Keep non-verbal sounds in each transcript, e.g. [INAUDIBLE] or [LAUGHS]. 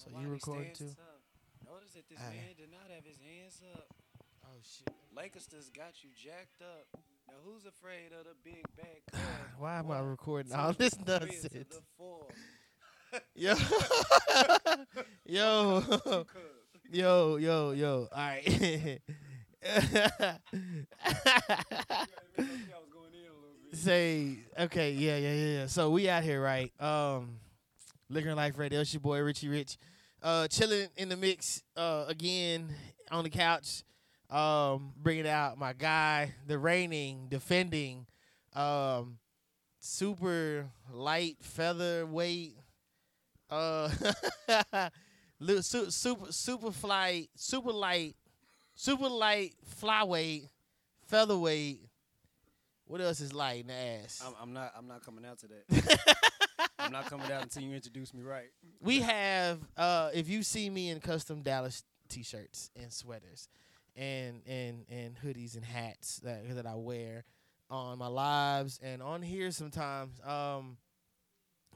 So you recording too? Notice that this Aye. man did not have his hands up. Oh shit. Just got you jacked up. Now who's afraid of the big bad? [SIGHS] Why am I recording two, all this nonsense? [LAUGHS] Yo, [LAUGHS] yo, [LAUGHS] yo, yo, yo. All right. Say okay, yeah, yeah, yeah. yeah. So we out here, right? Um, Liquor Life Radio. It's your boy Richie Rich, uh, chilling in the mix, uh, again on the couch, um, bringing out my guy, the reigning, defending, um, super light featherweight, uh, [LAUGHS] super super flight, super light, super light flyweight, featherweight. What else is light in the ass? I'm, I'm not. I'm not coming out to that. [LAUGHS] I'm not coming out until you introduce me right. we have uh if you see me in custom Dallas t-shirts and sweaters and and and hoodies and hats that that I wear on my lives and on here sometimes um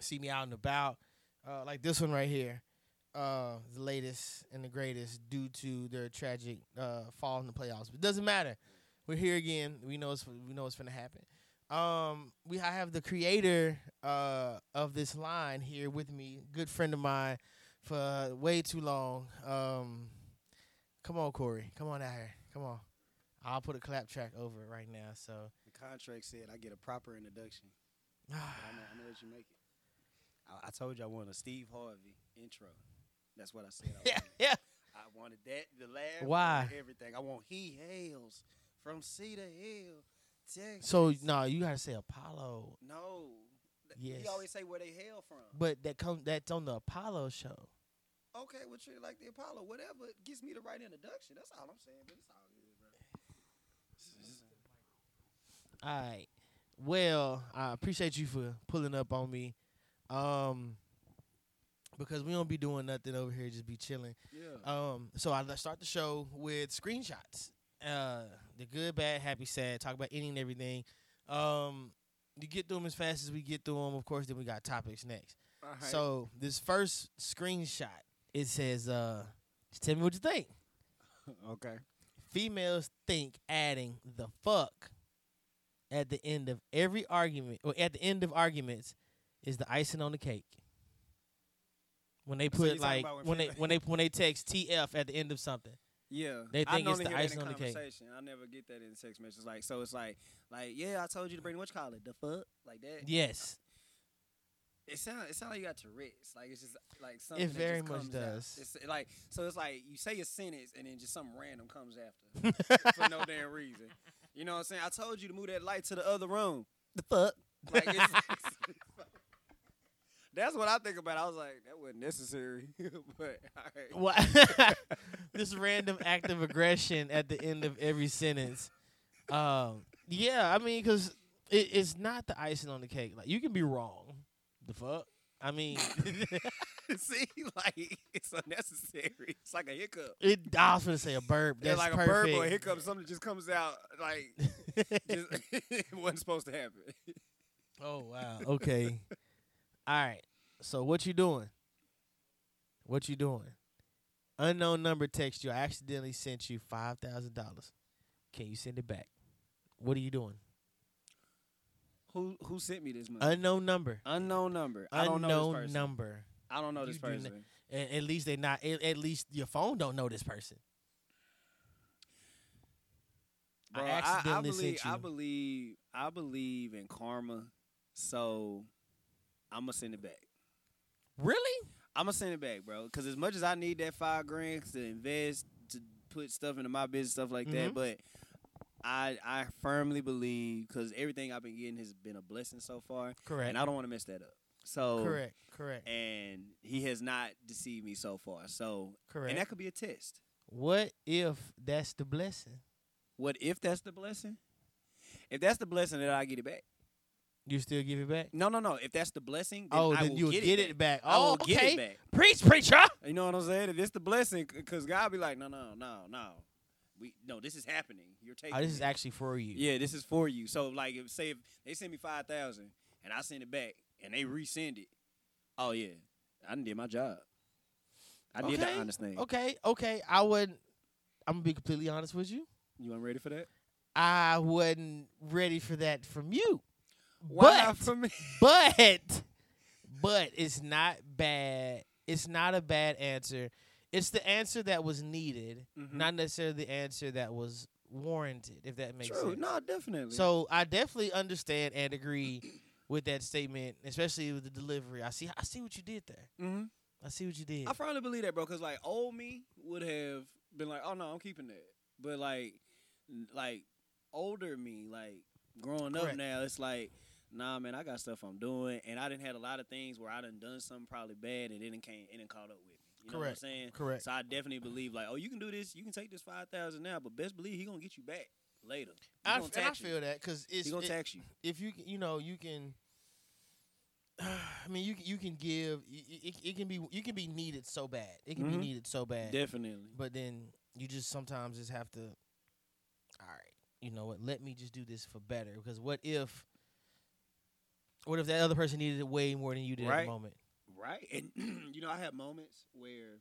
see me out and about uh like this one right here uh the latest and the greatest due to their tragic uh fall in the playoffs but it doesn't matter we're here again we know it's we know it's gonna happen um we I have the creator uh of this line here with me, good friend of mine for way too long. Um come on Corey, come on out here. Come on. I'll put a clap track over it right now. So The contract said I get a proper introduction. I'm gonna, I'm gonna you make it. I, I told you I wanted a Steve Harvey intro. That's what I said. I [LAUGHS] yeah, wanted. yeah. I wanted that, the laugh, Why? everything. I want he hails from Cedar Hill, Texas. So no, you gotta say Apollo. no, Yes. he always say where they hail from. But that come that's on the Apollo show. okay, well treat it like the Apollo, whatever gives me the right introduction. That's all I'm saying. But it's all good, bro. All right. Well, I appreciate you for pulling up on me. Um because we don't be doing nothing over here, just be chilling. Yeah. Um, so I start the show with screenshots. Uh, the good, bad, happy, sad. Talk about any and everything. Um, you get through them as fast as we get through them. Of course, then we got topics next. Right. So this first screenshot, it says, "Uh, tell me what you think." [LAUGHS] okay. Females think adding the fuck at the end of every argument, or at the end of arguments, is the icing on the cake. When they put like when when they when they [LAUGHS] when they text TF at the end of something. Yeah, They I think it's the icing in on the cake. I never get that in text messages. Like, so it's like, like, yeah, I told you to bring what you call it, the fuck, like that. Yes. It sound it sound like you got Tourette's. Like it's just like something. It very much out. does. It's like so. It's like you say a sentence and then just something random comes after [LAUGHS] for no damn reason. You know what I'm saying? I told you to move that light to the other room. The fuck? Like it's, [LAUGHS] that's what I think about. I was like, that wasn't necessary, [LAUGHS] but all right. [LAUGHS] [LAUGHS] This random act of aggression at the end of every sentence. Um, yeah, I mean, because it, it's not the icing on the cake. Like you can be wrong. The fuck. I mean, See, like it's unnecessary. It's like a hiccup. it. I was gonna say a burp. That's Yeah, like perfect. a burp or a hiccup, something just comes out like just, it wasn't supposed to happen. oh wow. Okay. All right. So what you doing? What you doing? Unknown number text you. I accidentally sent you five thousand dollars. Can you send it back? What are you doing? Who who sent me this money? Unknown number. Unknown number. I don't know this Unknown person. number. I don't know this You do person. At, at least they not. At, at least your phone don't know this person. I Bro, I, I, accidentally believe sent you. I believe I believe in karma, so I'm gonna send it back. Really? I'm gonna send it back, bro. Because as much as I need that five grand to invest to put stuff into my business, stuff like Mhm. that, but I I firmly believe because everything I've been getting has been a blessing so far, Correct. and I don't want to mess that up. So correct. Correct. and he has not deceived me so far. So Correct. and that could be a test. what if that's the blessing? What if that's the blessing? If that's the blessing, then I get it back. You still give it back? No, no, no. If that's the blessing, then oh, I then will you'll get, get, it, it back. I Oh, will get okay. it back. Preach, preacher. You know what I'm saying? If it's the blessing, because God be like, no, no, no, no. We no, this is happening. You're taking. Oh, this is actually for you. Yeah, this is for you. So like, if say if they send me five thousand and I send it back and they resend it, oh yeah, I did my job. I did the honest thing. Okay, okay. I wouldn't. I'm gonna be completely honest with you. You weren't ready for that? I wasn't ready for that from you. Why but for me? [LAUGHS] but but it's not bad. It's not a bad answer. It's the answer that was needed, Mhm. not necessarily the answer that was warranted. If that makes True. sense. No, definitely. So I definitely understand and agree [CLEARS THROAT] with that statement, especially with the delivery. I see. I see what you did there. hmm I see what you did. I firmly believe that, bro. Because like old me would have been like, "Oh no, I'm keeping that." But like, like older me, like growing up now, it's like, nah, man, I got stuff I'm doing, and I didn't had a lot of things where I done done something probably bad, and it didn't came, it didn't caught up with me. You know Correct. what I'm saying? Correct. So I definitely believe like, oh, you can do this, you can take this five thousand now, but best believe he gonna get you back later. He I, gonna and I tax you. feel that because it's He gonna it- tax you. if you you know you can. [SIGHS] I mean, you can- you can give. It, it, can be you can be needed so bad. It can Mhm. be needed so bad. Definitely. But then you just sometimes just have to. All right, you know what? Let me just do this for better. Because what if? What if that other person needed it way more than you did at the moment? Right. And [CLEARS THROAT] you know, I have moments where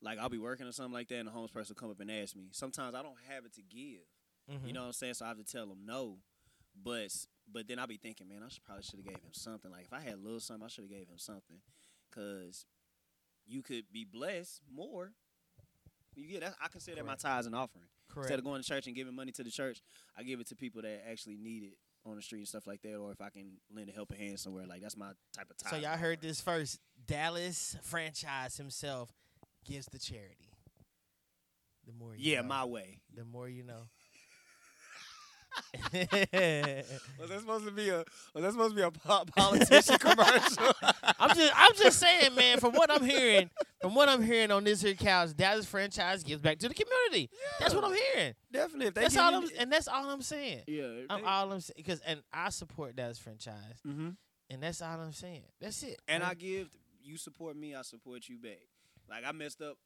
like I'll be working or something like that and the homeless person will come up and ask me. Sometimes I don't have it to give. Mhm. You know what I'm saying? So I have to tell them no. But but then I'll be thinking, man, I should probably should have gave him something. Like if I had a little something, I should have gave him something. Cause you could be blessed more. You get that I consider that my tithes and offering. correct. Instead of going to church and giving money to the church, I give it to people that actually need it on the street and stuff like that, or if I can lend a helping hand somewhere, like that's my type of time. so y'all heard this first. Dallas franchise himself gives the charity. The more you Yeah, know, my way. the more you know. [LAUGHS] Was that supposed to be a? Was that supposed to be a po- politician [LAUGHS] commercial? I'm just I'm just saying, man. From what I'm hearing, from what I'm hearing on this here couch, Dallas franchise gives back to the community. That's what I'm hearing. Definitely. That's all I'm, and that's all I'm saying. yeah. I'm they- all I'm saying because, and I support Dallas franchise, Mhm. and that's all I'm saying. That's it. And I give you support me, I support you back. Like I messed up.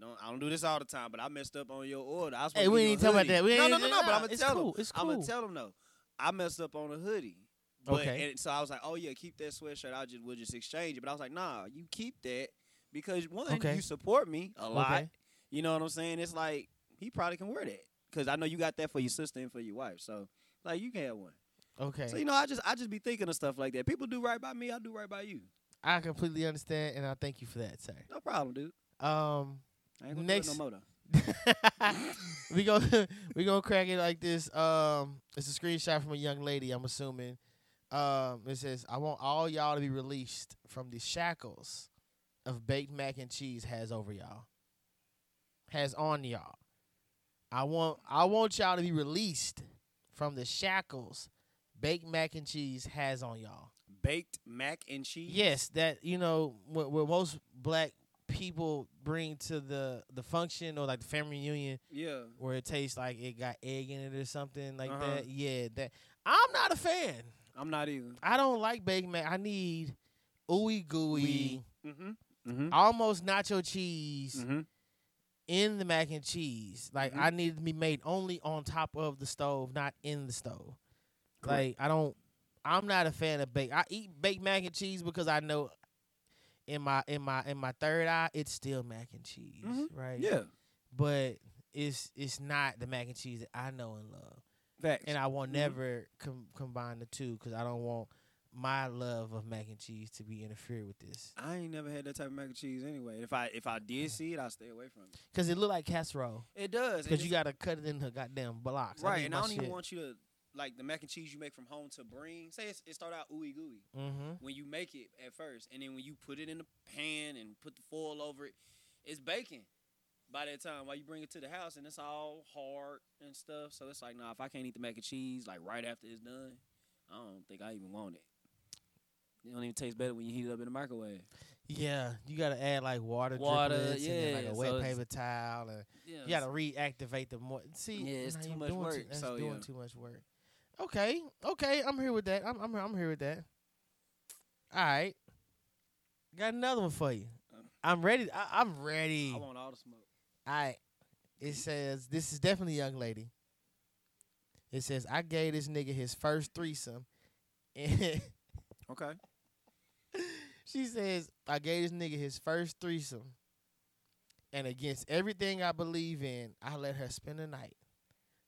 No, I don't do this all the time, but I messed up on your order. I was hey, we ain't talking about that. We no, no, no, no, no. But I'm gonna tell cool, them. it's I'm gonna cool. tell them no. I messed up on a hoodie. But, Okay. And so I was like, oh yeah, keep that sweatshirt. I'll just we'll just exchange it. But I was like, nah, you keep that because one, Okay. you support me a lot. Okay. You know what I'm saying? It's like he probably can wear that because I know you got that for your sister and for your wife. So like you can have one. Okay. So you know, I just I just be thinking of stuff like that. People do right by me. I do right by you. I completely understand, and I thank you for that, sir. No problem, dude. Um, I ain't gonna Next- do it no more though. [LAUGHS] we go [LAUGHS] we gonna crack it like this. Um, it's a screenshot from a young lady. I'm assuming. Um, it says, "I want all y'all to be released from the shackles of baked mac and cheese has over y'all, has on y'all. I want I want y'all to be released from the shackles baked mac and cheese has on y'all. Baked mac and cheese. Yes, that you know what, what most black people bring to the the function or like the family reunion Yeah. where it tastes like it got egg in it or something like Uh-huh. that. Yeah, that I'm not a fan. I'm not either. I don't like baked mac. I need ooey gooey, Mm-hmm. Mm-hmm. almost nacho cheese Mm-hmm. in the mac and cheese. Like Mhm. I need to be made only on top of the stove, not in the stove. Correct. Like I don't. I'm not a fan of baked. I eat baked mac and cheese because I know in my in my in my third eye it's still mac and cheese, Mhm. right? Yeah. But it's it's not the mac and cheese that I know and love. Facts. and I will Mhm. never com- combine the two because I don't want my love of mac and cheese to be interfered with this I ain't never had that type of mac and cheese anyway. If I if I did see it, I stay away from it. because it look like casserole It does. because you gotta cut it into goddamn blocks. right, and I don't shit. even want you to like the mac and cheese you make from home to bring. Say it's, it start out ooey gooey Mm-hmm. when you make it at first, and then when you put it in the pan and put the foil over it, it's baking. By that time, while you bring it to the house, and it's all hard and stuff, so it's like, nah. If I can't eat the mac and cheese like right after it's done, I don't think I even want it. It don't even taste better when you heat it up in the microwave. Yeah, you gotta add like water, Water, driplets and then, like a wet so paper towel, and Yeah, you gotta reactivate the more. See, Yeah, it's too much work, that's so, doing yeah. too much work. Okay, okay, I'm here with that. I'm I'm I'm here with that. All right, got another one for you. I'm ready. I, I'm ready. I want all the smoke. All right. It says this is definitely a young lady. It says I gave this nigga his first threesome, and [LAUGHS] Okay. she says, I gave this nigga his first threesome. And against everything I believe in, I let her spend the night.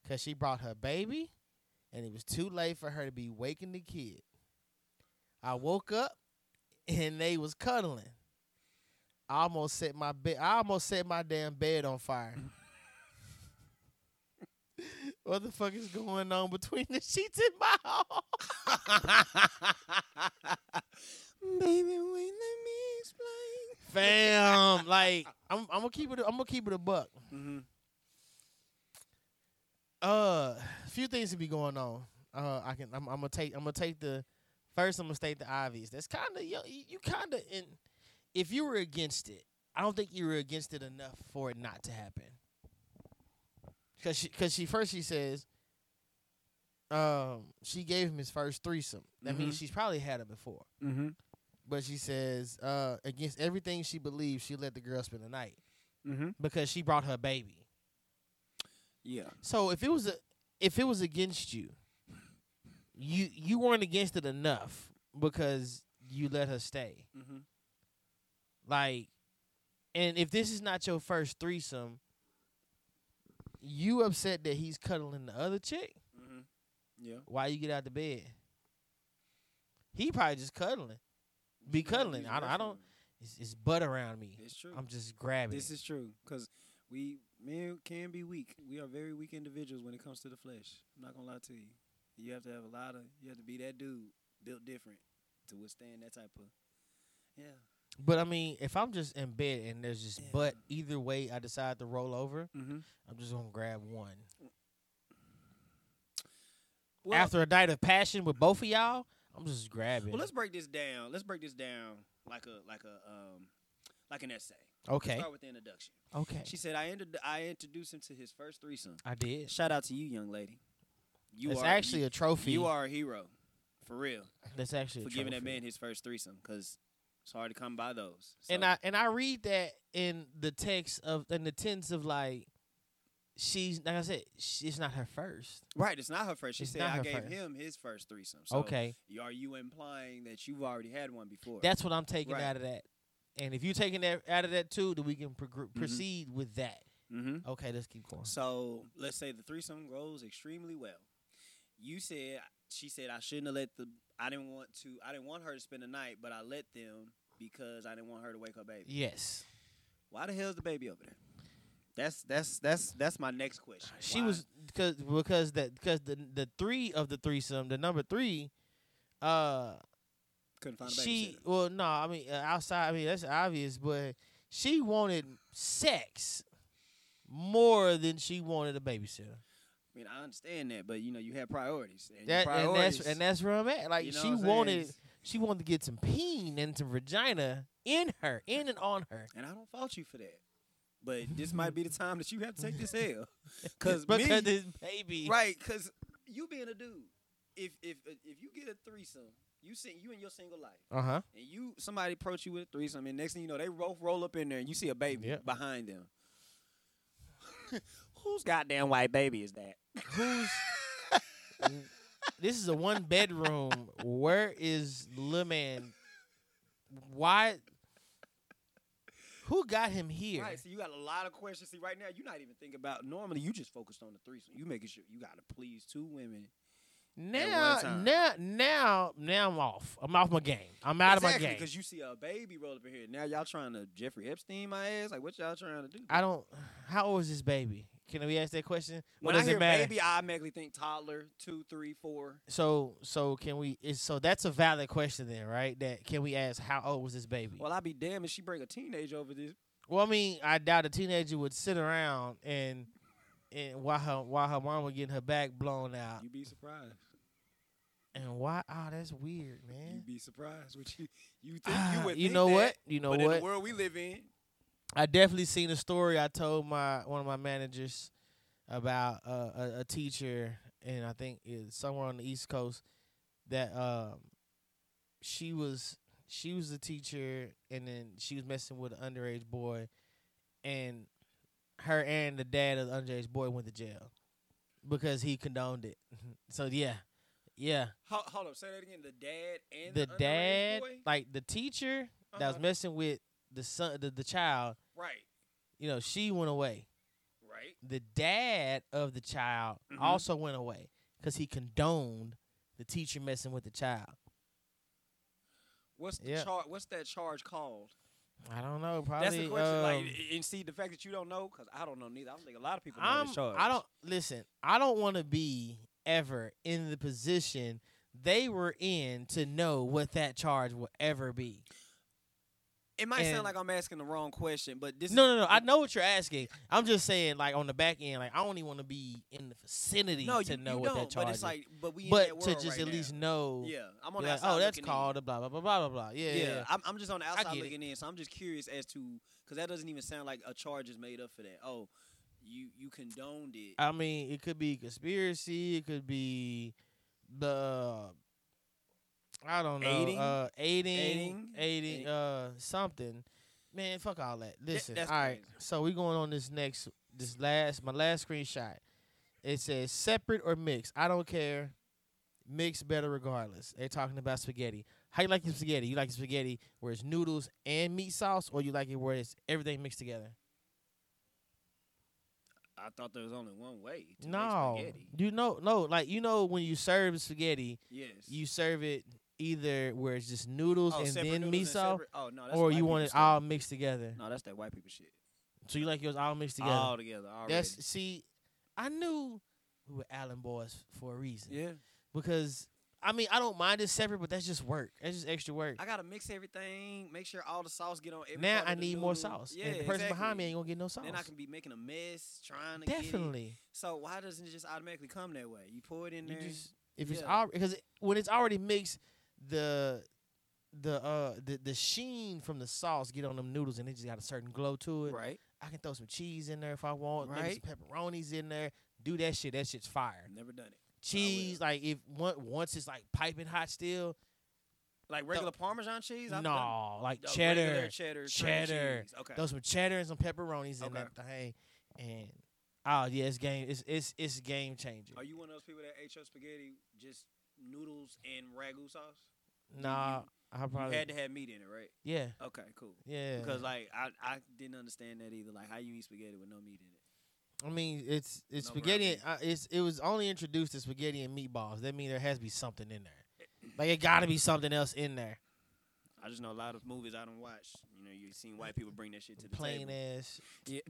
Cause she brought her baby and it was too late for her to be waking the kid. I woke up [LAUGHS] and they was cuddling. I almost set my bed I almost set my damn bed on fire. [LAUGHS] what the fuck is going on between the [LAUGHS] sheets in my home? Baby, wait, let me explain. Fam, like I'm, I'm gonna keep it. I'm gonna keep it a buck. Mm-hmm. Uh, a few things to be going on. Uh, I can. I'm, I'm gonna take. I'm gonna take the first. I'm gonna state the obvious. That's kind of you. You kind of in. If you were against it, I don't think you were against it enough for it not to happen. Cause she, cause she first she says, um, she gave him his first threesome. That means Mhm. she's probably had it before. Mm-hmm. But she says, uh, against everything she believes, she let the girl spend the night Mm-hmm. because she brought her baby. Yeah. So if it was a, if it was against you, you you weren't against it enough because you let her stay. Mm-hmm. Like, and if this is not your first threesome, you upset that he's cuddling the other chick. Mm-hmm. Yeah. Why you get out the bed? He probably just cuddling. Be cuddling. I, I don't. It's, it's butt around me. It's true. I'm just grabbing. This it. is true because we men can be weak. We are very weak individuals when it comes to the flesh. I'm not gonna lie to you. You have to have a lot of. You have to be that dude built different to withstand that type of. Yeah. But I mean, if I'm just in bed and there's just Yeah. butt either way, I decide to roll over. Mm-hmm. I'm just gonna grab one. Well, After a night of passion with both of y'all, I'm just grabbing. well, let's break this down. Let's break this down like a like a um like an essay. Okay. Start with the introduction. Okay. She said, "I inter- I introduced him to his first threesome." I did. Shout out to you, young lady. You it's are actually a trophy. you are a hero, for real, That's actually a for giving that man his first threesome because it's hard to come by those. So, And I and I read that in the text of in the tense of like she's like I said, she's not her first. right, it's not her first. She It's said I gave first. him his first threesome. So okay. Are you implying that you've already had one before? That's what I'm taking Right. out of that. And if you're taking that out of that too, then we can progr- Mm-hmm. proceed with that. mm-hmm. Okay, let's keep going. So let's say the threesome goes extremely well. You said she said I shouldn't have let the I didn't want to I didn't want her to spend the night, but I let them because I didn't want her to wake her baby. Yes. Why the hell's the baby over there? That's that's that's that's my next question. She Why? was because because that because the the three of the threesome, the number three, uh, couldn't find a she well no, I mean uh, outside. I mean that's obvious, but she wanted sex more than she wanted a babysitter. I mean, I understand that, but you know, you have priorities. And, That and priorities, that's and that's where I'm at. Like you know she saying? wanted she wanted to get some peen and some vagina in her, in and on her. and I don't fault you for that. But this might be the time that you have to take this [LAUGHS] L, cause because me, this baby, right? Cause you being a dude, if if if you get a threesome, you sing you in your single life, Uh huh. and you somebody approach you with a threesome, and next thing you know, they both roll up in there, and you see a baby Yep. behind them. [LAUGHS] Whose goddamn white baby is that? Who's [LAUGHS] this is a one bedroom. Where is Lil Man? Why? Who got him here? Right, so you got a lot of questions. See, right now you're not even thinking about. Normally, you just focused on the threesome. You making sure you got to please two women. Now, now, now, now I'm off. I'm off my game. I'm out of my game. Because you see a baby roll up in here. Now y'all trying to Jeffrey Epstein my ass. Like what y'all trying to do? I don't. How old is this baby? Can we ask that question? What when does I hear it matter? baby, I automatically think toddler, two, three, four. So, so can we? Is so that's a valid question then, right? That can we ask how old was this baby? Well, I'd be damned if she bring a teenager over this. Well, I mean, I doubt a teenager would sit around and and while her while her mom was getting her back blown out. You'd be surprised. And why? Oh, that's weird, man. You'd be surprised. What you you think Ah, you would you know that, what? You know but in what? the world we live in, I definitely seen a story. I told my one of my managers about uh, a, a teacher, and I think it's somewhere on the East Coast that um, she was she was a teacher, and then she was messing with an underage boy, and her and the dad of the underage boy went to jail because he condoned it. [LAUGHS] so yeah, Yeah, Hold, hold up, say that again. The dad and the the, dad, like the teacher that was Uh-huh. messing with the son, the, the child. right, You know, she went away. right. The dad of the child Mhm. also went away because he condoned the teacher messing with the child. What's the Yeah. char- What's that charge called? I don't know. Probably. That's the question. um, like, and see the fact that you don't know, because I don't know neither. I don't think a lot of people know I'm. I don't listen. I don't want to be ever in the position they were in to know what that charge will ever be. It might and- sound like I'm asking the wrong question, but this. No, no, no. I know what you're asking. I'm just saying, like on the back end, like I don't even want to be in the vicinity no, to you, know you what that charge but it's is. like, but we in but to just right at least know, Yeah, I'm on the like, outside oh, that's looking called In. a blah blah blah blah blah blah. Yeah, Yeah, yeah. I'm, I'm just on the outside get it. looking in, so I'm just curious as to because that doesn't even sound like a charge is made up for that. Oh, you you condoned it. I mean, it could be conspiracy. It could be the I don't know, Aiding? uh, aiding, Aiding? aiding, Aiding. uh, something. Man, fuck all that. Listen, all right. crazy. So we going on this next, this last, my last screenshot. It says separate or mixed. I don't care. Mixed better regardless. They're talking about spaghetti. How you like your spaghetti? You like your spaghetti where it's noodles and meat sauce, or you like it where it's everything mixed together? I thought there was only one way to No, make spaghetti. you know, no, like you know when you serve spaghetti, Yes. you serve it either where it's just noodles oh, and then noodles meat and Oh no, or you want it stuff. all mixed together. No, that's that white people shit. So you like yours all mixed together. All together. Already. That's see, I knew we were Allen boys for a reason. yeah. Because I mean I don't mind it separate, but that's just work. That's just extra work. I gotta mix everything. Make sure all the sauce get on every. now I need more sauce. Yeah, and the person behind me ain't gonna get no sauce. Then I can be making a mess trying to Get it. Definitely. So why doesn't it just automatically come that way? You pour it in You there. just if it's Yeah. all because when it's already mixed, the the uh the the sheen from the sauce get on them noodles and it just got a certain glow to it. right. I can throw some cheese in there if I want. Maybe Right. some pepperonis in there. Do that shit. That shit's fire. Never done it. Cheese, like if one, once it's like piping hot still. Like regular Parmesan cheese. I've no, done like cheddar. cheddar, cheddar. Okay. Throw some cheddar and some pepperonis in Okay. that thing, and oh yeah, it's game. It's it's it's game changing. Are you one of those people that ate your spaghetti just noodles and ragu sauce? Nah, I You probably had to have meat in it, right? yeah Okay, cool. yeah. Because like I, I didn't understand that either. Like how you eat spaghetti with no meat in it. I mean, it's it's No spaghetti. And, uh, it's it was only introduced to spaghetti and meatballs. That means there has to be something in there. Like it got to be something else in there. I just know a lot of movies I don't watch. You know, you've seen white people bring that shit to the Plain table. ass, Yeah.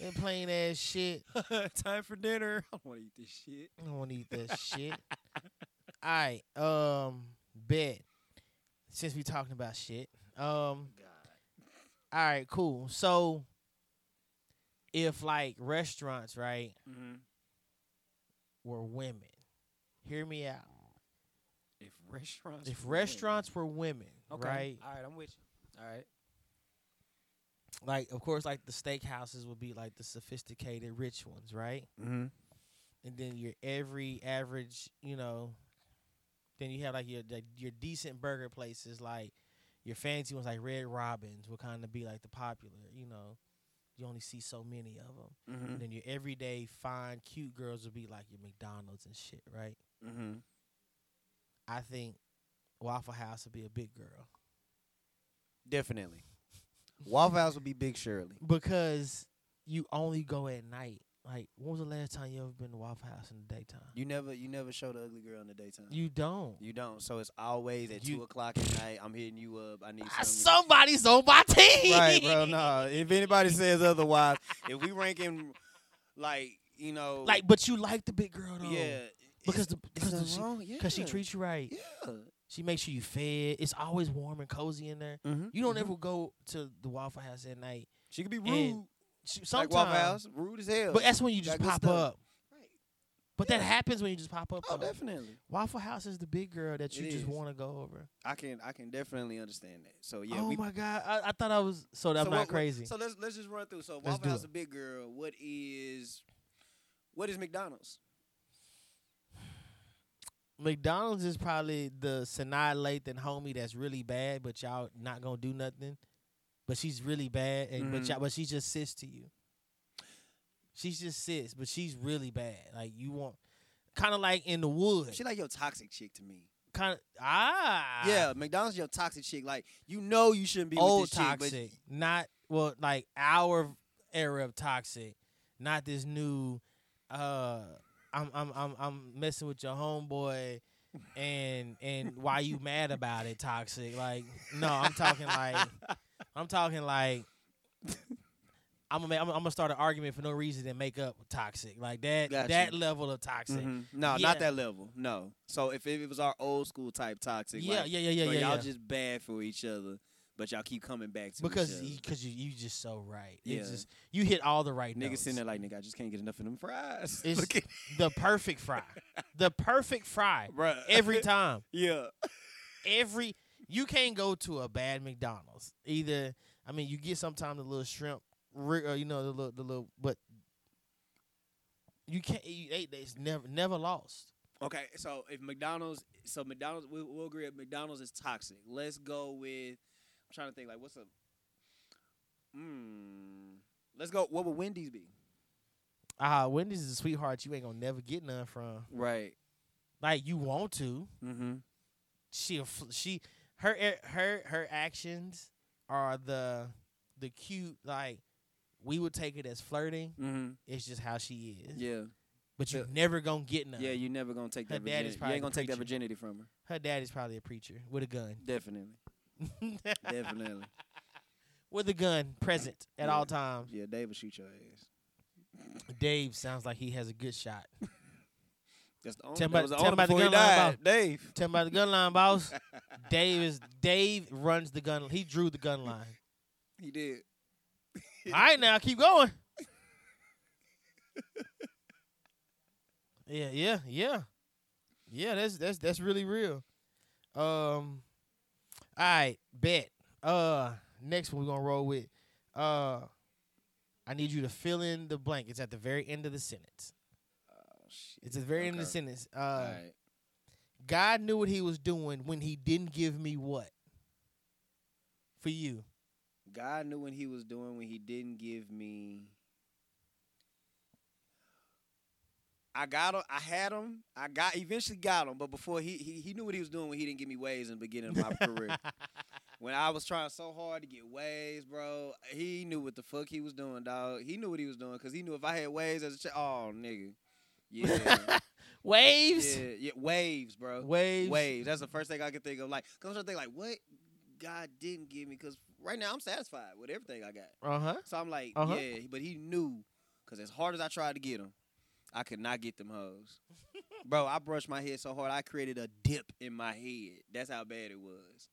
that plain ass shit. [LAUGHS] Time for dinner. I don't want to eat this shit. I don't want to eat that shit. All right, um, bet. Since we talking about shit, um, God. all right, cool. So, if like restaurants, right, Mm-hmm. were women, hear me out. If restaurants. If were women. restaurants were women, Okay. right, All right, I'm with you. All right. like of course, like the steakhouses would be like the sophisticated, rich ones, right? Mm-hmm. And then your every average, you know, then you have like your like, your decent burger places, like your fancy ones, like Red Robins, will kind of be like the popular, you know. You only see so many of them. Mm-hmm. And then your everyday fine, cute girls would be like your McDonald's and shit, right? Mm-hmm. I think Waffle House would be a big girl Definitely. Waffle House would be Big Shirley. because you only go at night. Like, when was the last time you ever been to Waffle House in the daytime? You never, you never show the ugly girl in the daytime. You don't. You don't. So it's always at You- two o'clock at night. I'm hitting you up. I need Ah, something. Somebody's on my team. right, bro. No, if anybody says otherwise, if we ranking like you know, Like, but you like the big girl though. yeah, Because the because she, wrong. Yeah. she treats you right. Yeah. She makes sure you fed. It's always warm and cozy in there. Mm-hmm. You don't ever go to the Waffle House at night. She could be rude. And Like sometimes, Waffle House, rude as hell. but that's when you just pop up. Right. But that happens when you just pop up. Oh, though. definitely. Waffle House is the big girl that you It just want to go over. I can I can definitely understand that. So yeah, oh we, my god, I, I thought I was so I'm so not what- crazy. So let's let's just run through. So Let's Waffle House a big girl. What is what is McDonald's? McDonald's is probably the Sanaa Lathan homie that's really bad, but y'all not gonna do nothing. But she's really bad, and but Mhm. y'all, but she just sits to you. She just sits, but she's really bad. Like you want, kind of like in the woods. She like your toxic chick to me. kind of ah Yeah, McDonald's your toxic chick. Like you know you shouldn't be old with this chick, but toxic, not well like our era of toxic, not this new. uh I'm I'm I'm I'm messing with your homeboy, and and why you mad about it? Toxic, like no, I'm talking like [LAUGHS] I'm talking like. I'm gonna, make, I'm, I'm gonna start an argument for no reason and make up toxic like that. Got that level of toxic. Mhm. No, Yeah. not that level. No. So if it was our old school type toxic, Yeah, like, yeah, yeah, yeah, bro, yeah. y'all yeah. just bad for each other, but y'all keep coming back to because you, cause you you just so right. Yeah. It's just you hit all the right Niggas notes. sitting there like, nigga, I just can't get enough of them fries. [LAUGHS] It's the perfect fry, the perfect fry [LAUGHS] bruh. every time. [LAUGHS] yeah. Every you can't go to a bad McDonald's. Either I mean you get sometimes the little shrimp, ri- uh, you know the little the little, but you can't. You, they, it's never never lost. Okay, so if McDonald's, so McDonald's, we, we'll agree that McDonald's is toxic. Let's go with. I'm trying to think like what's a. Hmm. Let's go. What would Wendy's be? Ah, Wendy's is a sweetheart. You ain't gonna never get none from. Right. Like you want to. Mm-hmm. She she her her her actions are the the cute like we would take it as flirting. Mm-hmm. It's just how she is. Yeah. But you Yeah. never gonna get none. Yeah. you're never gonna take Her that. daddy's Virginity. You probably ain't gonna take that virginity from her. Her daddy's probably a preacher with a gun. Definitely. [LAUGHS] Definitely. with a gun present at Yeah. all times. Yeah. Dave will shoot your ass. Dave sounds like he has a good shot. [LAUGHS] That's the only. Tell about- the tell about the gun line died. Dave. Tell me about the gun line, boss. [LAUGHS] Dave is Dave runs the gun. Line. He drew the gun line. He did. [LAUGHS] all right, now keep going. yeah, yeah, yeah, yeah. That's that's that's really real. Um, all right, bet. Uh, next one we're gonna roll with. Uh, I need you to fill in the blank. It's at the very end of the sentence. It's the very end of the sentence. Uh, All right. God knew what He was doing when He didn't give me what. For you, God knew what he was doing when he didn't give me. I got him. I had him. I got eventually got him, but before he, he he knew what he was doing when he didn't give me ways in the beginning of my [LAUGHS] career. When I was trying so hard to get ways, bro, he knew what the fuck he was doing, dog. He knew what he was doing because he knew if I had ways as a child, oh nigga, yeah, [LAUGHS] waves, yeah, yeah, waves, bro, waves, waves. That's the first thing I can think of. Like, cause I'm trying to think like what God didn't give me, cause right now I'm satisfied with everything I got. Uh huh. So I'm like, Uh-huh. yeah, but he knew, cause as hard as I tried to get him, I could not get them hoes. [LAUGHS] Bro, I brushed my head so hard I created a dip in my head. That's how bad it was.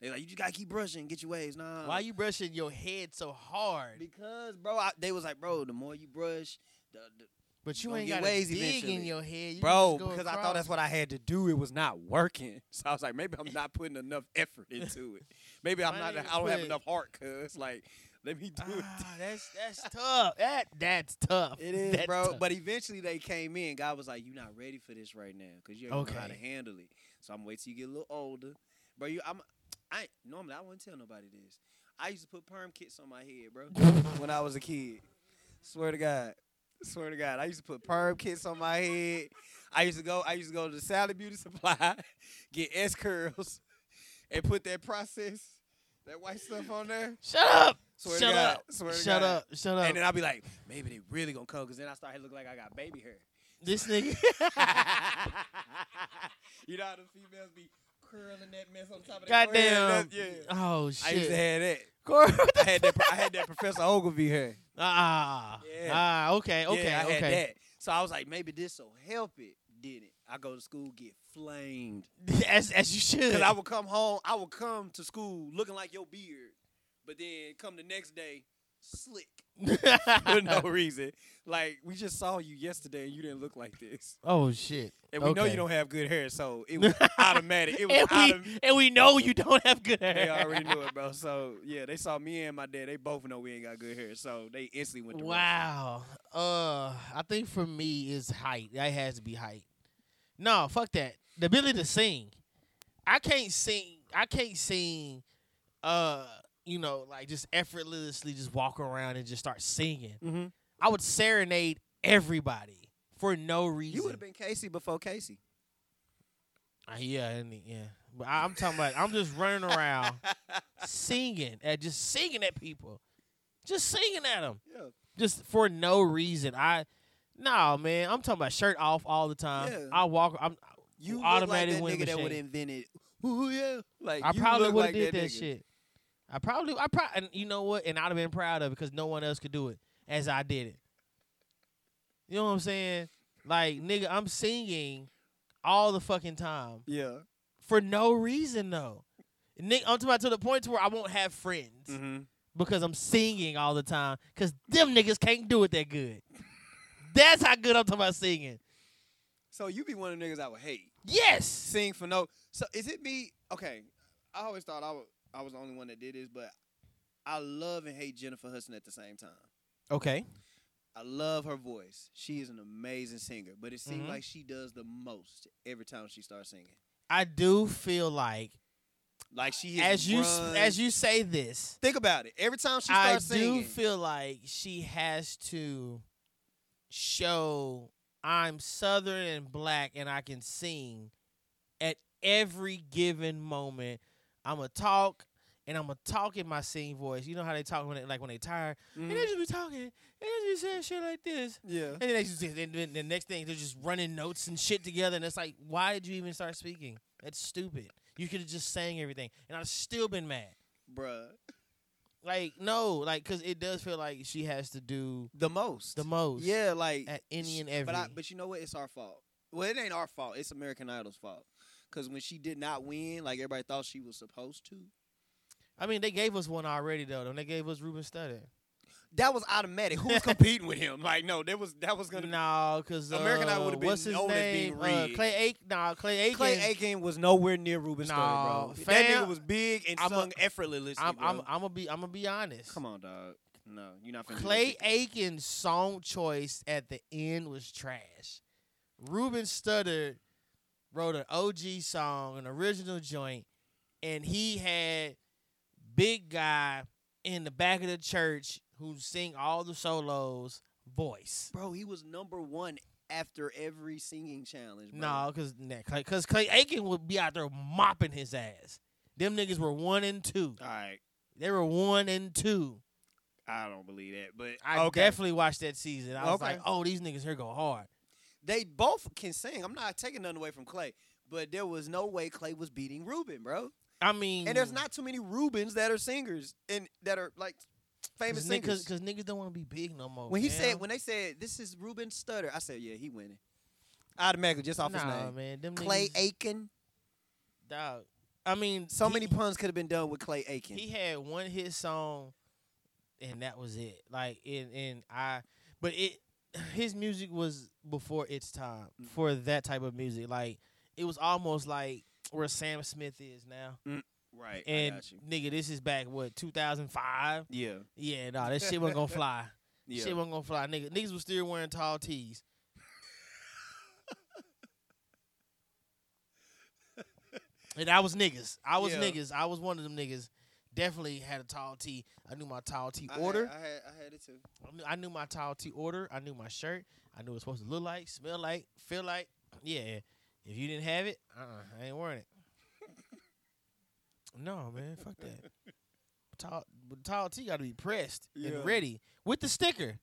They like, you just gotta keep brushing, get your waves. Nah. Why you brushing your head so hard? Because, bro, I, they was like, bro, the more you brush, the, the But you gonna ain't got waves dig in your head, you bro, because I thought that's what I had to do. It was not working. [LAUGHS] So I was like, maybe I'm not putting enough effort into it. Maybe I'm not. I don't have enough heart. Cause like, let me do it. Ah, that's that's [LAUGHS] tough. That that's tough. It is, That's bro. tough. But eventually they came in. God was like, "You're not ready for this right now, cause you don't know how to handle it." So I'm wait till you get a little older, bro. You, I'm, I normally I wouldn't tell nobody this. I used to put perm kits on my head, bro, [LAUGHS] when I was a kid. Swear to God, swear to God, I used to put perm kits on my head. I used to go. I used to go to the Sally Beauty Supply, [LAUGHS] get S curls, and put that process, that white stuff on there. Shut up. Swear Shut to God, up. swear Shut God. up. Shut up. And then I'll be like, maybe they really gonna come, cause then I started looking like I got baby hair. this [LAUGHS] nigga. [LAUGHS] you know how the females be curling that mess on top of their Goddamn. Yeah. Oh shit. I used to have that. Corey, what the I had that. I had that Professor Ogilvy hair. Ah. Yeah. Ah. Okay. Okay. yeah, I had okay. that. So I was like, maybe this will help it. Did it? I go to school, get flamed. [LAUGHS] as as you should. Cause I would come home. I would come to school looking like your beard, but then come the next day slick [LAUGHS] for no [LAUGHS] reason. Like we just saw you yesterday and you didn't look like this. oh shit. And we know you don't have good hair, so it was [LAUGHS] automatic. It was and we autom- and we know you don't have good hair. They already knew it, bro. So yeah, they saw me and my dad. They both know we ain't got good hair, so they instantly went to Wow. Uh, I think for me is height. That has to be height. No, fuck that. The ability to sing. I can't sing. I can't sing. Uh, you know, like just effortlessly just walk around and just start singing. Mm-hmm. I would serenade everybody for no reason. You would have been K-Ci before K-Ci. Uh, yeah, and yeah. But I, I'm talking about I'm just running around [LAUGHS] singing and just singing at people, just singing at them, Yeah. just for no reason. I, no man, I'm talking about shirt off all the time. Yeah. I walk. I'm. You Automatic like that nigga that would machine. invented. [LAUGHS] Ooh yeah. Like I probably would have like did that, nigga. shit. I probably, I probably, and you know what? And I'd have been proud of it because no one else could do it as I did it. You know what I'm saying? Like, nigga, I'm singing all the fucking time Yeah. for no reason though. Nick, I'm talking about to the point to where I won't have friends Mm-hmm. because I'm singing all the time. Cause them niggas can't do it that good. That's how good I'm talking about singing. So you be one of the niggas I would hate. Yes. Sing for no. So is it me? Okay. I always thought I was I was the only one that did this, but I love and hate Jennifer Hudson at the same time. Okay. I love her voice. She is an amazing singer, but it seems Mhm. like she does the most every time she starts singing. I do feel like Like she as you run, as you say this, think about it. Every time she starts singing. I do feel like she has to show I'm southern and black and I can sing at every given moment. I'm gonna talk and I'm gonna talk in my sing voice. You know how they talk when they like when they tired and they Mhm. just be talking and they just be saying shit like this. yeah, And then they just and then the next thing they're just running notes and shit together and it's like, why did you even start speaking? That's stupid. You could have just sang everything and I've still been mad. bruh, Like no, like because it does feel like she has to do the most, the most. yeah, like at any and every. But I, but you know what? It's our fault. Well, it ain't our fault. It's American Idol's fault. Cause when she did not win, like everybody thought she was supposed to, I mean, they gave us one already though. Don't they gave us Ruben Studdard? that was automatic. Who was [LAUGHS] competing with him? Like, no, that was that was gonna. No, because uh, American Idol would've been what's his known as being name? Uh. Clay Aiken. Nah, Clay Aiken. Clay Aiken was nowhere near Ruben Nah, Studdard, bro. that fam, nigga was big and I'm a- sung effortlessly, I'm, bro. I'm, I'm gonna be. I'm gonna be honest. Come on, dog. No, you're not finna do Clay that. Aiken's song choice at the end was trash. Ruben Studdard wrote an OG song, an original joint, and he had big guy in the back of the church who sing all the solos voice. bro. He was number one after every singing challenge. Bro. No, because because Clay Aiken would be out there mopping his ass. Them niggas were one and two. all right. They were one and two. I don't believe that, but I okay. definitely watched that season. I was Okay. like, oh, these niggas here go hard. They both can sing. I'm not taking nothing away from Clay, but there was no way Clay was beating Ruben, bro. I mean, And there's not too many Rubens that are singers and that are like famous singers. because niggas don't want to be big no more. when he fam. said when they said this is Ruben Studdard, I said yeah, he winning. Automatically, just off his name. man, them Clay niggas, Aiken. dog. I mean, So he- many puns could have been done with Clay Aiken. He had one hit song, and that was it. Like, and and I, but it, [SIGHS] his music was before its time Mm. for that type of music. Like, it was almost like where Sam Smith is now. right. I And nigga, this is back what 2005. Yeah. Yeah, nah, that shit wasn't gonna [LAUGHS] fly. Yeah. Shit wasn't gonna fly, nigga. Niggas was still wearing tall tees. [LAUGHS] and I was niggas. I was Yeah. niggas. I was one of them niggas. Definitely had a tall tee. I knew my tall tee I order. Had, I had I had it too. I knew, I knew my tall tee order. I knew my shirt. I knew it was supposed to look like, smell like, feel like. Yeah. If you didn't have it, uh, uh I ain't wearing it. no, man, fuck that. [LAUGHS] Tall, tall tee got to be pressed Yeah. and ready with the sticker.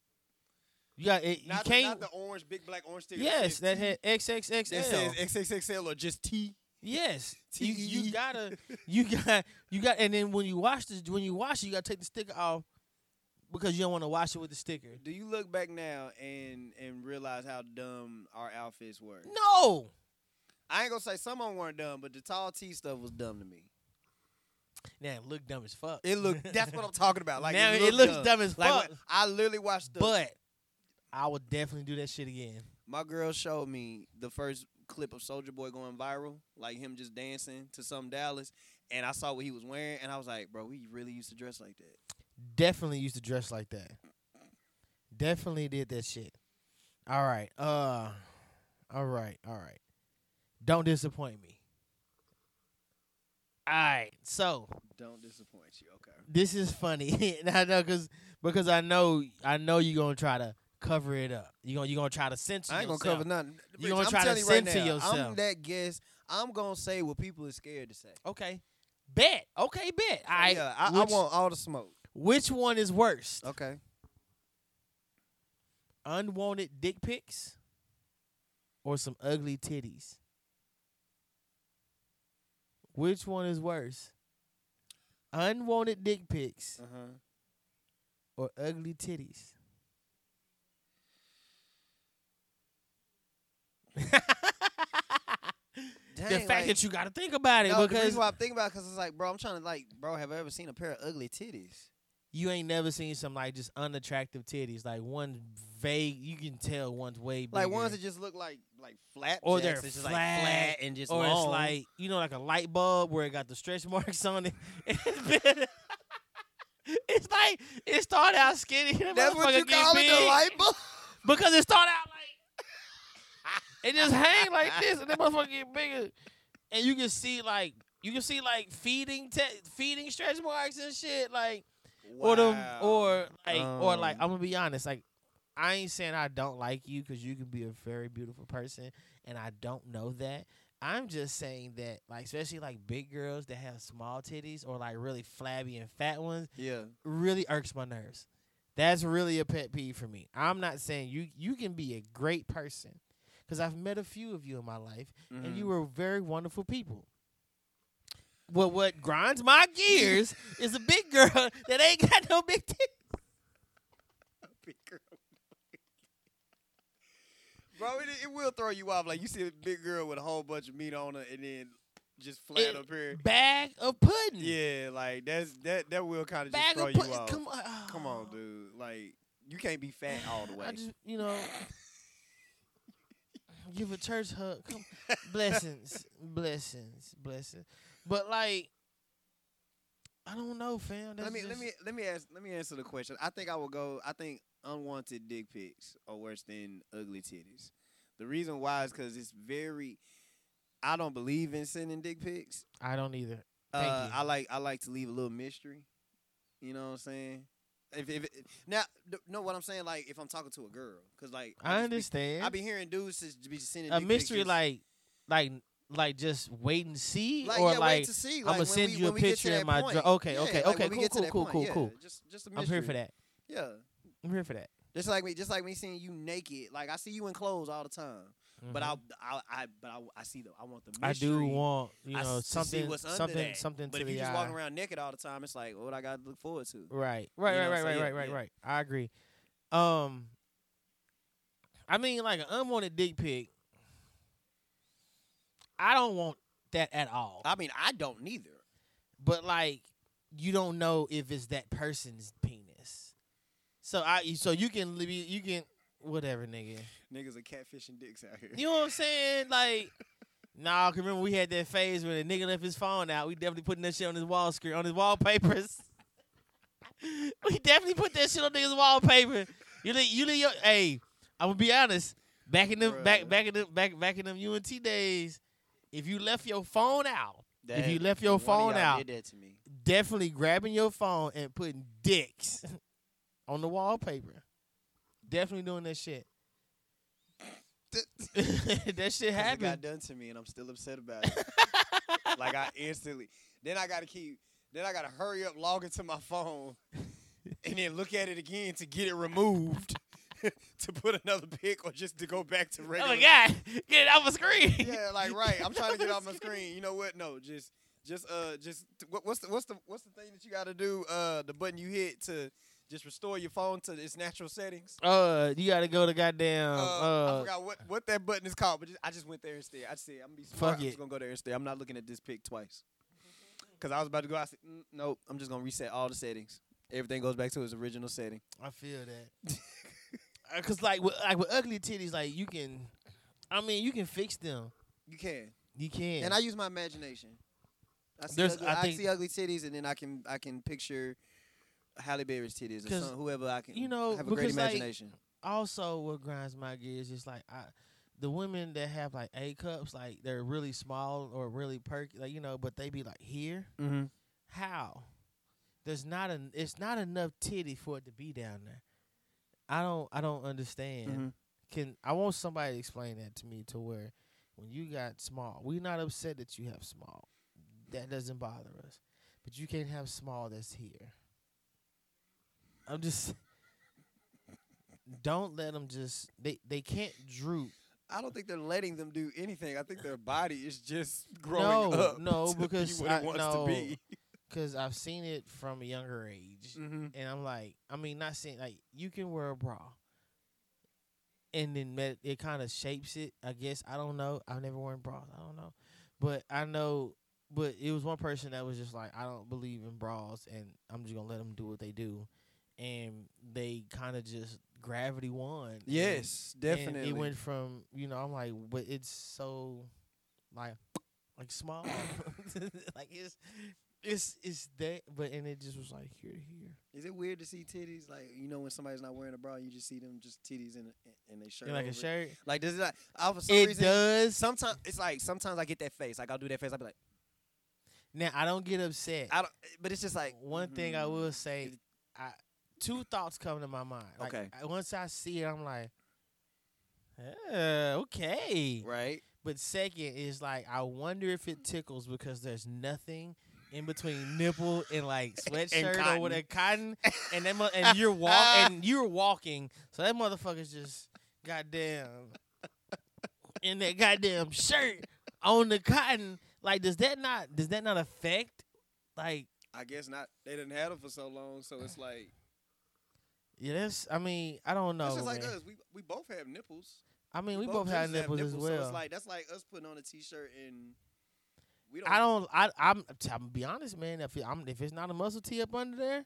You got it. You Not, the, can't. not the orange, big black orange sticker. yes, that had T. XXXL. that says XXXL or just T. yes, [LAUGHS] you, you gotta, you [LAUGHS] got, you got, and then when you wash this, when you wash it, you gotta take the sticker off because you don't want to wash it with the sticker. Do you look back now and and realize how dumb our outfits were? No, I ain't gonna say some of them weren't dumb, but the tall T stuff was dumb to me. now it look dumb as fuck. It looked. that's what I'm talking about. Like now it, it, looks dumb, as Like fuck. I literally watched the. but I would definitely do that shit again. my girl showed me the first clip of Soulja Boy going viral, like him just dancing to some Dallas, and I saw what he was wearing, and I was like, bro, we really used to dress like that. Definitely used to dress like that. Definitely did that shit. All right. Uh all right. All right. Don't disappoint me. All right. So, Don't disappoint you. Okay. this is funny. [LAUGHS] I know cuz because I know I know you're going to try to cover it up. You gonna you gonna try to censor. I ain't gonna cover nothing. You gonna I'm try to you right censor now, yourself. I'm that guess. I'm gonna say what people are scared to say. Okay, bet. Okay, bet. So, right. yeah, I, I want all the smoke. which one is worst? Okay. Unwanted dick pics or some ugly titties? Which one is worse? Unwanted dick pics Uh-huh. or ugly titties? [LAUGHS] the fact like- that you got to think about it No, the because reason why I'm thinking about it because it's like, bro, I'm trying to like, bro, have I ever seen a pair of ugly titties? you ain't never seen some like just unattractive titties. Like one vague, you can tell one's way bigger. Like ones that just look like like flat, Or they're it's just flat, like flat and just or it's like you know, like a light bulb where it got the stretch [LAUGHS] marks on it. [LAUGHS] It's like it started out skinny. and That's what you call it, the light bulb. because it started out it just hang like this, and that motherfucker get bigger, and you can see like you can see like feeding te- feeding stretch marks and shit like or them or like or like Um, I'm gonna be honest like. I ain't saying I don't like you because you can be a very beautiful person, and I don't know that. I'm just saying that, like, especially like big girls that have small titties or like really flabby and fat ones, yeah. really irks my nerves. That's really a pet peeve for me. I'm not saying you you can be a great person because I've met a few of you in my life, and Mm-hmm. you were very wonderful people. Well, what grinds my gears [LAUGHS] is a big girl that ain't got no big titties. [LAUGHS] big girl. Bro, it, it will throw you off. Like you see a big girl with a whole bunch of meat on her, and then just flat It- up here. Bag of pudding. Yeah, like that's that. That will kind of just throw you pudding. off. Come on, Come on, dude. Like you can't be fat all the way. I just, you know, give a church hug. Come, blessings, blessings, blessings. But like, I don't know, fam. That's let me let me let me ask let me answer the question. I think I will go. I think unwanted dick pics are worse than ugly titties. The reason why is because it's very. I don't believe in sending dick pics. I don't either. Thank Uh, you. I like I like to leave a little mystery. You know what I'm saying? If, if now know what I'm saying, like if I'm talking to a girl, cause like I be- understand. I be hearing dudes just be sending a mystery, pictures. like, like, like, just wait and see, like or yeah, like, to see. I'ma send we- you a when we get to picture in my point. dr- okay, Yeah, okay, like, okay, cool, cool, cool, point, cool, yeah, cool. Just just a I'm here for that. Yeah, I'm here for that. just like me, just like me seeing you naked. Like I see you in clothes all the time, but I. I, I, but I, I see the, I want the I do want, you I know, see something, something, that. something But to if you just eye. walking around naked all the time, it's like what I got to look forward to. Right, right, You right, right, right, yeah, right, right, yeah. right. I agree. Um, I mean, like an unwanted dick pic. I don't want that at all. I mean, I don't neither. but like, you don't know if it's that person's penis. So I, so you can, you can, whatever, nigga. Niggas are catfishing dicks out here. You know what I'm saying? Like, [LAUGHS] nah. 'cause remember we had that phase when a nigga left his phone out. We definitely putting that shit on his wall screen, on his wallpapers. [LAUGHS] we definitely put that shit on niggas' wallpaper. You leave, you leave your. Hey, I'm gonna be honest. Back in them, back Bruh. back in them, back back in them UNT days, if you left your phone out, if you left your phone out, did that to me. definitely grabbing your phone and putting dicks [LAUGHS] on the wallpaper. Definitely doing that shit. [LAUGHS] [LAUGHS] that shit 'Cause It got done to me, and I'm still upset about it. [LAUGHS] like I instantly. Then I gotta keep. Then I gotta hurry up, log into my phone, and then look at it again to get it removed, to put another pic or just to go back to regular. Oh my god, get it off the screen. Yeah, like right. I'm trying to get off my screen. You know what? No, just. Just uh, just what, what's the what's the what's the thing that you got to do? Uh, the button you hit to just restore your phone to its natural settings. Uh, you gotta go to goddamn. Uh, Uh, I forgot what, what that button is called, but just, I just went there instead. I just said I'm gonna be smart. Fuck I'm it. just gonna go there instead. I'm not looking at this pic twice. Cause I was about to go. I said, mm, nope. I'm just gonna reset all the settings. Everything goes back to its original setting. I feel that. [LAUGHS] Uh, Cause like with like with ugly titties, like you can, I mean, you can fix them. You can, You can. and I use my imagination. I see, There's- ugly, I I, see ugly titties, and then I can I can picture Halle Berry's titties or some, whoever I can. you know, have a great because, like, imagination. also what grinds my gears is like I, the women that have like A cups, like they're really small or really perky, like you know, but they be like here. mm-hmm. How? There's not an. It's not enough titty for it to be down there. I don't I don't understand. Mhm. Can I want somebody to explain that to me to where when you got small, we're not upset that you have small. That doesn't bother us. But you can't have small that's here. I'm just don't let them just they they can't droop. I don't think they're letting them do anything. I think their body is just growing No, up. no, [LAUGHS] be because what I- it wants no. to be. Cause I've seen it from a younger age. Mm-hmm. and I'm like, I mean, not saying like you can wear a bra, and then met, it kind of shapes it. I guess I don't know. I've never worn bras. I don't know, but I know. But it was one person that was just like, I don't believe in bras, and I'm just gonna let them do what they do, and they kind of just gravity won. Yes, and definitely. it went from you know I'm like, but it's so like like small, [LAUGHS] like it's it's it's that, but and it just was like here to here. Is it weird to see titties? Like you know when somebody's not wearing a bra, you just see them just titties in a, in their shirt. Yeah, like a over it? shirt. Like does it? Like, I, for some It reason, does. Sometimes it's like sometimes I get that face. Like I'll do that face. I'll be like, Now I don't get upset. I don't. But it's just like One thing I mm, will say, I two thoughts come to my mind. Like, Okay. I, once I see it, I'm like, "Uh, okay. Right. But second is like, I wonder if it tickles because there's nothing in between nipple and like [LAUGHS] sweatshirt or cotton. with a cotton, and that mo- and [LAUGHS] you're walk and you're walking, so that motherfucker's just goddamn [LAUGHS] in that goddamn shirt on the cotton. Like, does that not does that not affect like? I guess not. They didn't have them for so long, so it's like Yeah, that's. I mean, I don't know. it's just like man. us. We we both have nipples. I mean, we, both, just have nipples, as well. So it's like that's like us putting on a t-shirt and we don't. I don't. I. I'm. I'm be honest, man. If it, I'm, if it's not a muscle tee up under there,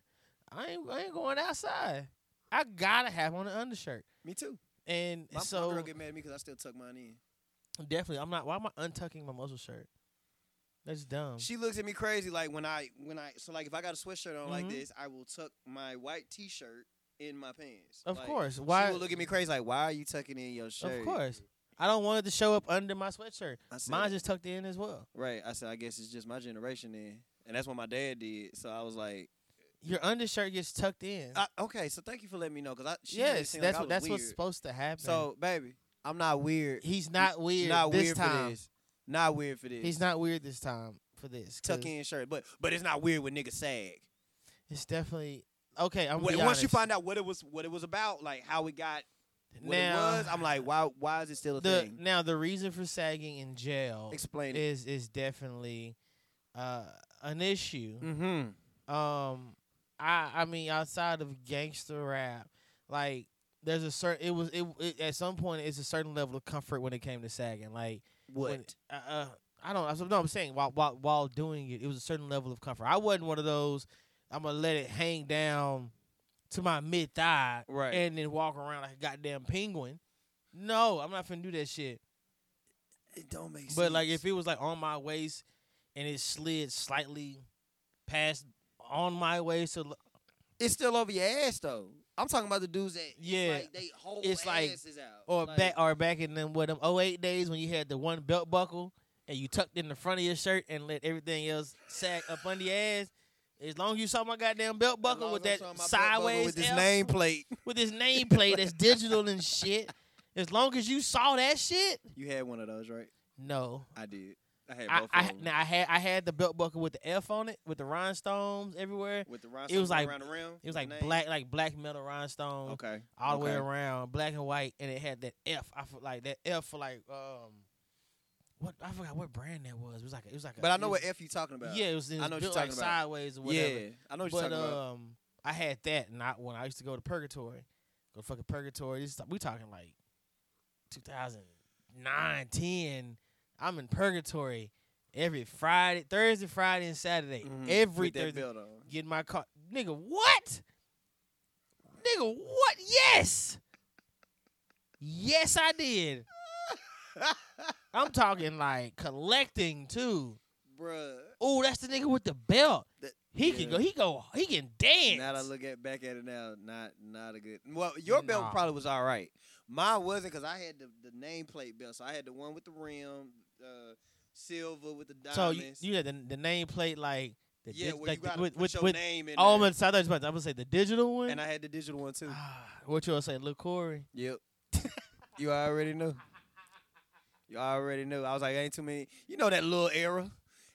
I ain't. I ain't going outside. I gotta have on an undershirt. Me too. And My, so my girl get mad at me because I still tuck mine in. definitely, I'm not. Why am I untucking my muscle shirt? That's dumb. She looks at me crazy like when I when I so like if I got a sweatshirt on like Mhm. this, I will tuck my white t-shirt in my pants. Of Like, course. She Why? will look at me crazy like, why are you tucking in your shirt? Of course. I don't want it to show up under my sweatshirt. Said, Mine's just tucked in as well. right. I said, I guess it's just my generation then, and that's what my dad did. So I was like, Your undershirt gets tucked in. I, okay, so thank you for letting me know because I she yes, that's like what. That's what's supposed to happen. So baby, I'm not weird. he's not weird. not this weird time. for this. Not weird for this. He's not weird this time for this. tuck in shirt, but but it's not weird when niggas sag. It's definitely okay. I'm Once you find out what it was, what it was about, like how it got, what now, it was, I'm like, why why is it still a the thing? now the reason for sagging in jail Explain it. is is definitely uh, an issue. Mm-hmm. Um, I I mean outside of gangster rap, like there's a certain it was it, it at some point it's a certain level of comfort when it came to sagging. Like What? when, uh, uh, I don't. I no, I'm saying while while while doing it, it was a certain level of comfort. I wasn't one of those. I'm gonna let it hang down to my mid thigh Right. and then walk around like a goddamn penguin. No, I'm not finna do that shit. it don't make sense. But like if it was like on my waist and it slid slightly past on my waist, so l- it's still over your ass though. I'm talking about the dudes that Yeah. like they whole It's like- is out. or Like, back or back in them what them 08 days when you had the one belt buckle and you tucked in the front of your shirt and let everything else sag up under your ass. As long as you saw my goddamn belt buckle with that I'm showing my belt buckle sideways with this L- nameplate. with this nameplate that's digital and shit. As long as you saw that shit, You had one of those, right? no. I did. I had both I of them. now I had I had the belt buckle with the F on it with the rhinestones everywhere. with the rhinestones it was like- around the rim. It was like name? black like black metal rhinestones Okay. all the way around, black and white, and it had that F. I feel like that F for like um, what I forgot what brand that was. It was like a, it was like. A, But I know it what was- F you talking about. Yeah, it was, it I was know what built you're like talking about. sideways or whatever. Yeah, I know what you're But talking about. um, I had that, and I when I used to go to Purgatory, go to fucking Purgatory. This, we talking like 2009, 10. I'm in Purgatory every Friday, Thursday, Friday, and Saturday. Mhm. Every Thursday, get my car. Nigga, what? Nigga, what? Yes. Yes, I did. [LAUGHS] I'm talking like collecting too. Bruh. Oh, that's the nigga with the belt. That- He yeah. can go. He go. He can dance. Now that I look at back at it now, not not a good. Well, your belt probably was all right. Mine wasn't because I had the, the nameplate belt. So I had the one with the rim, uh, silver with the so diamonds. you, you had the, the nameplate like The Yeah, dig- like the- with, with, your with, name in I'm there. gonna, I thought you about to- I'm gonna say the digital one. And I had the digital one too. Ah, what you gonna say, Lil Corey? Yep. [LAUGHS] you already knew. You already knew. I was like, ain't too many. You know that little era.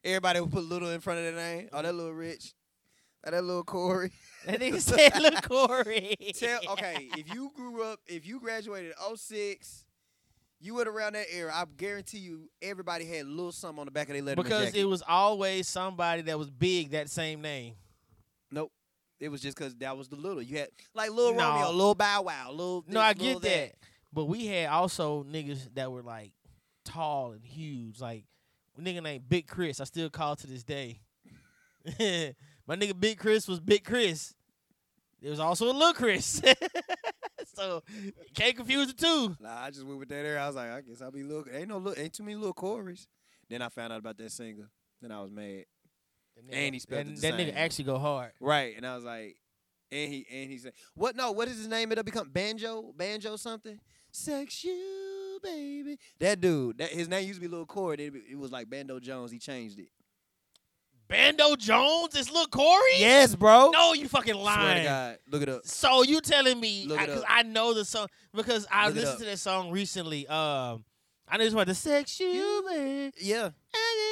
Everybody would put little in front of their name. Oh, that little Rich. Oh, that little Corey. [LAUGHS] That nigga [LAUGHS] said little Corey. Tell okay, if you grew up, if you graduated in 06, you went around that era, I guarantee you everybody had little something on the back of their letter. because it was always somebody that was big that same name. Nope. It was just because that was the little. You had like little No. Romeo, little Bow Wow, Lil. No, I get that. But we had also niggas that were like tall and huge. Like nigga named Big Chris. I still call to this day. [LAUGHS] My nigga Big Chris was Big Chris. There was also a Lil Chris. [LAUGHS] so can't confuse the two. Nah, I just went with that era. I was like, I guess I'll be little. Ain't no little, ain't too many little Corys. Then I found out about that singer. Then I was mad. And he spelled the that nigga actually go hard. Right, and I was like, and he and he said, what? No, what is his name? It'll become Banjo, Banjo something. Sex you, baby. That dude, that his name used to be Lil Corey. It, it was like Bando Jonez. He changed it. Bando Jonez is Lil Corey? Yes, bro. No, you fucking lying. God, look it up. So you telling me because I, I, know the song because I look listened to that song recently. Um, I know want to the sex you made. Yeah.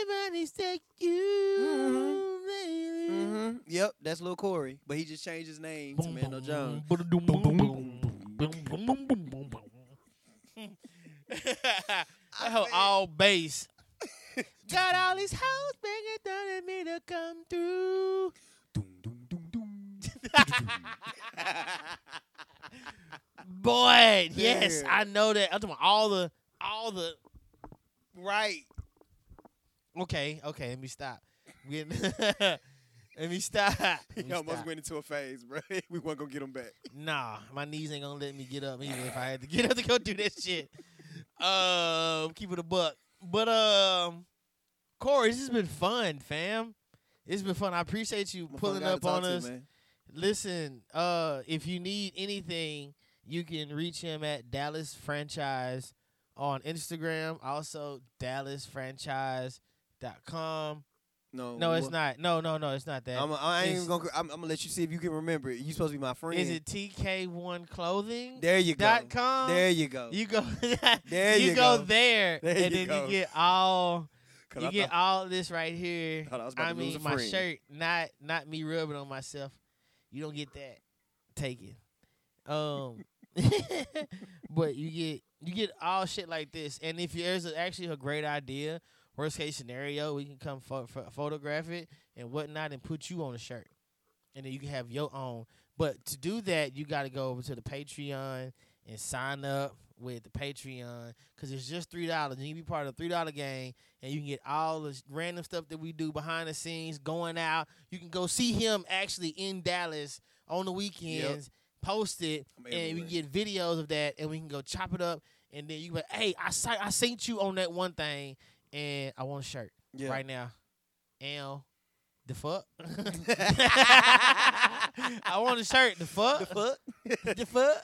Everybody's sex you mm-hmm. mm-hmm. Yep, that's Lil Corey, but he just changed his name boom, to Mando Jones. Boom, boom, [LAUGHS] That hoe mean- all bass. [LAUGHS] Got all these hoes banging down at me to come through. Doom, doom, doom, doom. [LAUGHS] Boy, yes, I know that. I'm talking about all the, all the. right. Okay, okay, let me stop. We- let me stop. Let He me almost stop. went into a phase, bro. we weren't gonna get him back. Nah, my knees ain't gonna let me get up even if I had to get up to go do that shit. Um, keep it a buck. But um, Corey, this has been fun, fam. It's been fun. I appreciate you pulling up on us. man. Listen, uh, if you need anything, you can reach him at Dallas Franchise on Instagram. Also, DallasFranchise.com. No, No, it's won't- No, no, no, it's not that. I'm, I ain't It's- even gonna. I'm, I'm gonna let you see if you can remember it. You supposed to be my friend. Is it TK1 Clothing? There you go. Dot com. There you go. You go. [LAUGHS] There you you go, go. there, There and you then go. you get all. You I get thought- all this right here. I I mean, a my friend. shirt, not not me rubbing on myself. You don't get that. Take it. Um, [LAUGHS] but you get you get all shit like this, and if there's a, actually a great idea, worst case scenario, we can come pho- pho- photograph it and whatnot, and put you on a shirt, and then you can have your own. But to do that, you got to go over to the Patreon and sign up with the Patreon because it's just three dollars. You can be part of the three dollar gang, and you can get all the random stuff that we do behind the scenes, going out. You can go see him actually in Dallas on the weekends. Post it, I'm and we get videos of that, and we can go chop it up, and then you be like, "Hey, I saw, I seen you on that one thing, and I want a shirt Yeah. right now." And the fuck, [LAUGHS] [LAUGHS] I want a shirt. The fuck, The fuck? [LAUGHS] the fuck.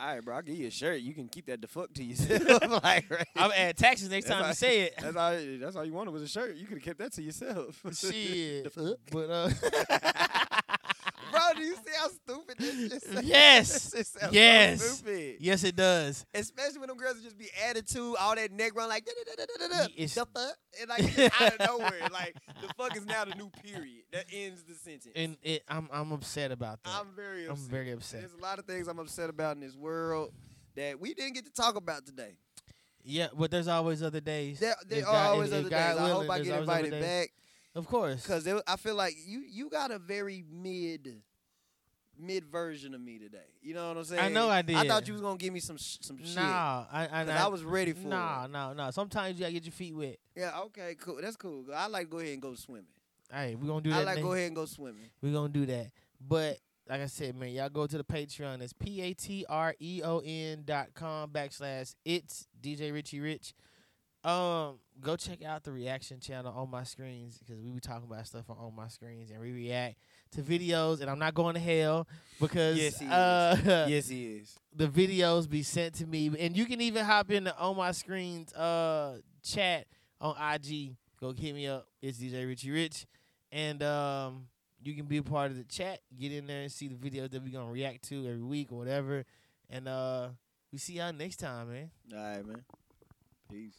All right, bro. I'll give you a shirt. You can keep that the fuck to yourself. like, right? I'm add taxes next That's time all- you say it. That's all. That's all you wanted was a shirt. You could have kept that to yourself. Shit. The fuck? But uh do you see how stupid this sounds? Yes. [LAUGHS] This sounds so Yes. stupid. yes it does. Especially when them girls just be attitude, all that neck run like da da da da da da. It's- The fuck, and like [LAUGHS] out of nowhere, like the fuck is now the new period that ends the sentence. And it I'm I'm upset about that. I'm very I'm very upset. There's a lot of things I'm upset about in this world that we didn't get to talk about today. yeah, but there's always other days. There, there are God- always if- if other God days. I hope I get invited back Of course. because I feel like you you got a very mid mid version of me today. You know what I'm saying? I know I did. I thought you was gonna give me some sh- some shit. Nah, I I, 'Cause I was ready for Nah, it. no, no. Sometimes you gotta get your feet wet. Yeah, okay, cool. That's cool. I like to go ahead and go swimming. Hey, we're gonna do I that. like next- go ahead and go swimming. We're gonna do that. But like I said, man, y'all go to the Patreon. It's P A T R E O N dot com backslash it's DJ Richie Rich. Um, go check out the reaction channel on my screens because we be talking about stuff on, on my screens and we react to videos. And I'm not going to hell because Yes, he is. uh, yes, he is. [LAUGHS] the videos be sent to me, and you can even hop in the on my screens uh chat on IG. Go hit me up. It's DJ Richie Rich, and um, you can be a part of the chat. Get in there and see the videos that we're gonna react to every week or whatever. And uh, we see y'all next time, man. All right, man. Peace.